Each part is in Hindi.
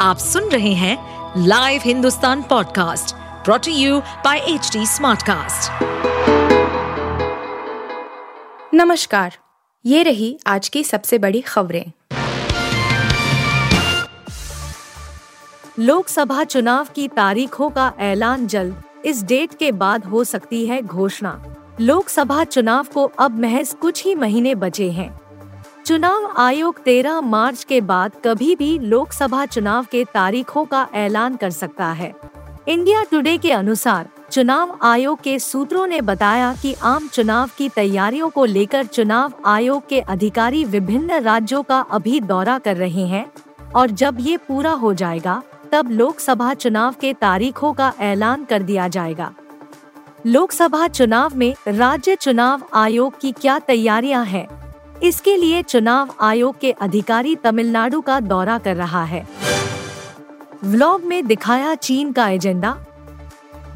आप सुन रहे हैं live Hindustan podcast brought to you by H smartcast. नमस्कार, ये रही आज की सबसे बड़ी खबरें। लोकसभा चुनाव की तारीखों का ऐलान जल्द, इस डेट के बाद हो सकती है घोषणा। लोकसभा चुनाव को अब महज कुछ ही महीने बचे हैं। चुनाव आयोग 13 मार्च के बाद कभी भी लोकसभा चुनाव के तारीखों का ऐलान कर सकता है इंडिया टुडे के अनुसार, चुनाव आयोग के सूत्रों ने बताया कि आम चुनाव की तैयारियों को लेकर चुनाव आयोग के अधिकारी विभिन्न राज्यों का अभी दौरा कर रहे हैं और जब ये पूरा हो जाएगा, तब लोकसभा चुनाव के तारीखों का ऐलान कर दिया जाएगा लोकसभा चुनाव में राज्य चुनाव आयोग की क्या तैयारियाँ हैं? इसके लिए चुनाव आयोग के अधिकारी तमिलनाडु का दौरा कर रहा है। व्लॉग में दिखाया चीन का एजेंडा।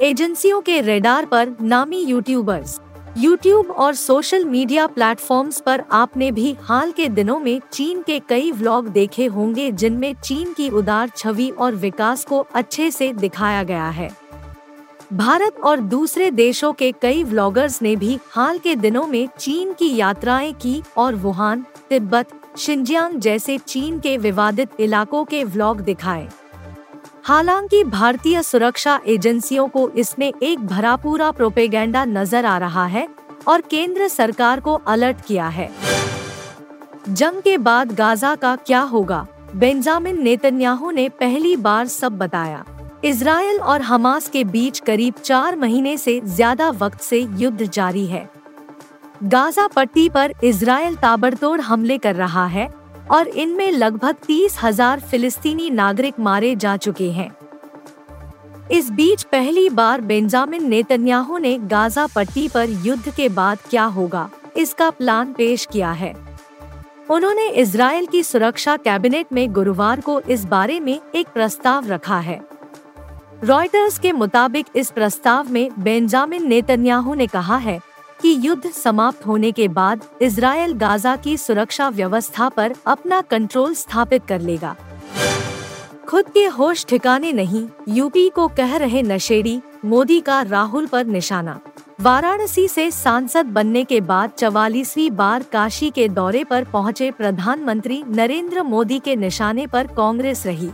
एजेंसियों के रेडार पर नामी यूट्यूबर्स। यूट्यूब और सोशल मीडिया प्लेटफॉर्म्स पर आपने भी हाल के दिनों में चीन के कई व्लॉग देखे होंगे जिनमें चीन की उदार छवि और विकास को अच्छे से दिखाया गया है। भारत और दूसरे देशों के कई व्लॉगर्स ने भी हाल के दिनों में चीन की यात्राएँ की और वुहान, तिब्बत शिंजियांग जैसे चीन के विवादित इलाकों के व्लॉग दिखाए। हालाँकि भारतीय सुरक्षा एजेंसियों को इसमें एक भरापूरा प्रोपेगेंडा नज़र आ रहा है और केंद्र सरकार को अलर्ट किया है। जंग के बाद गाजा का क्या होगा? बेंजामिन नेतन्याहू ने पहली बार सब बताया। इसराइल और हमास के बीच करीब चार महीने से ज़्यादा वक्त से युद्ध जारी है। गाजा पट्टी पर इसराइल ताबड़तोड़ हमले कर रहा है और इनमें लगभग तीस हज़ार फिलिस्तीनी नागरिक मारे जा चुके हैं। इस बीच पहली बार बेंजामिन नेतन्याहू ने गाजा पट्टी पर युद्ध के बाद क्या होगा, इसका प्लान पेश किया है। उन्होंने इसराइल की सुरक्षा कैबिनेट में गुरुवार को इस बारे में एक प्रस्ताव रखा है। रॉयटर्स के मुताबिक इस प्रस्ताव में बेंजामिन नेतन्याहू ने कहा है कि युद्ध समाप्त होने के बाद इसराइल गाजा की सुरक्षा व्यवस्था पर अपना कंट्रोल स्थापित कर लेगा। खुद के होश ठिकाने नहीं, यूपी को कह रहे नशेड़ी, मोदी का राहुल पर निशाना। वाराणसी से सांसद बनने के बाद चवालीसवीं बार काशी के दौरे पर पहुँचे प्रधानमंत्री नरेंद्र मोदी के निशाने पर कांग्रेस रही।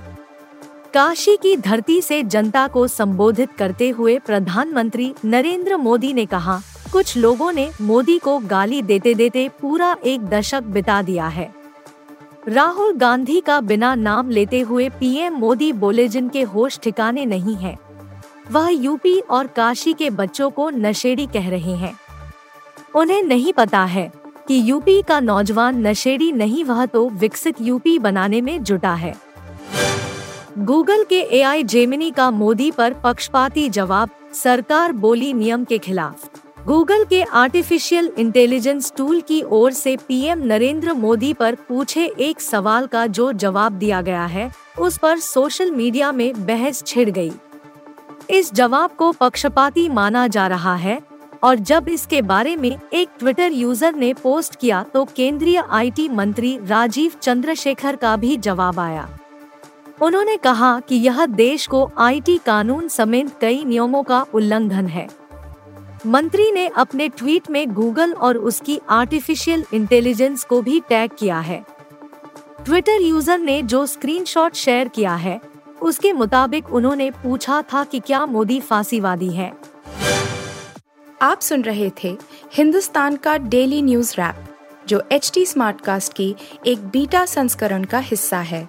काशी की धरती से जनता को संबोधित करते हुए प्रधानमंत्री नरेंद्र मोदी ने कहा, कुछ लोगों ने मोदी को गाली देते देते पूरा एक दशक बिता दिया है। राहुल गांधी का बिना नाम लेते हुए पीएम मोदी बोले जिनके होश ठिकाने नहीं है, वह यूपी और काशी के बच्चों को नशेड़ी कह रहे हैं। उन्हें नहीं पता है कि यूपी का नौजवान नशेड़ी नहीं, वह तो विकसित यूपी बनाने में जुटा है। गूगल के एआई जेमिनी का मोदी पर पक्षपाती जवाब, सरकार बोली नियम के खिलाफ गूगल के आर्टिफिशियल इंटेलिजेंस टूल की ओर से पीएम नरेंद्र मोदी पर पूछे एक सवाल का जो जवाब दिया गया है, उस पर सोशल मीडिया में बहस छिड़ गई। इस जवाब को पक्षपाती माना जा रहा है, और जब इसके बारे में एक ट्विटर यूज़र ने पोस्ट किया तो केंद्रीय आईटी मंत्री राजीव चंद्रशेखर का भी जवाब आया उन्होंने कहा कि यह देश को आईटी कानून समेत कई नियमों का उल्लंघन है। मंत्री ने अपने ट्वीट में गूगल और उसकी आर्टिफिशियल इंटेलिजेंस को भी टैग किया है। ट्विटर यूज़र ने जो स्क्रीनशॉट शेयर किया है, उसके मुताबिक उन्होंने पूछा था कि क्या मोदी फांसीवादी है। आप सुन रहे थे हिंदुस्तान का डेली न्यूज़ रैप जो एच टी स्मार्ट कास्ट की एक बीटा संस्करण का हिस्सा है।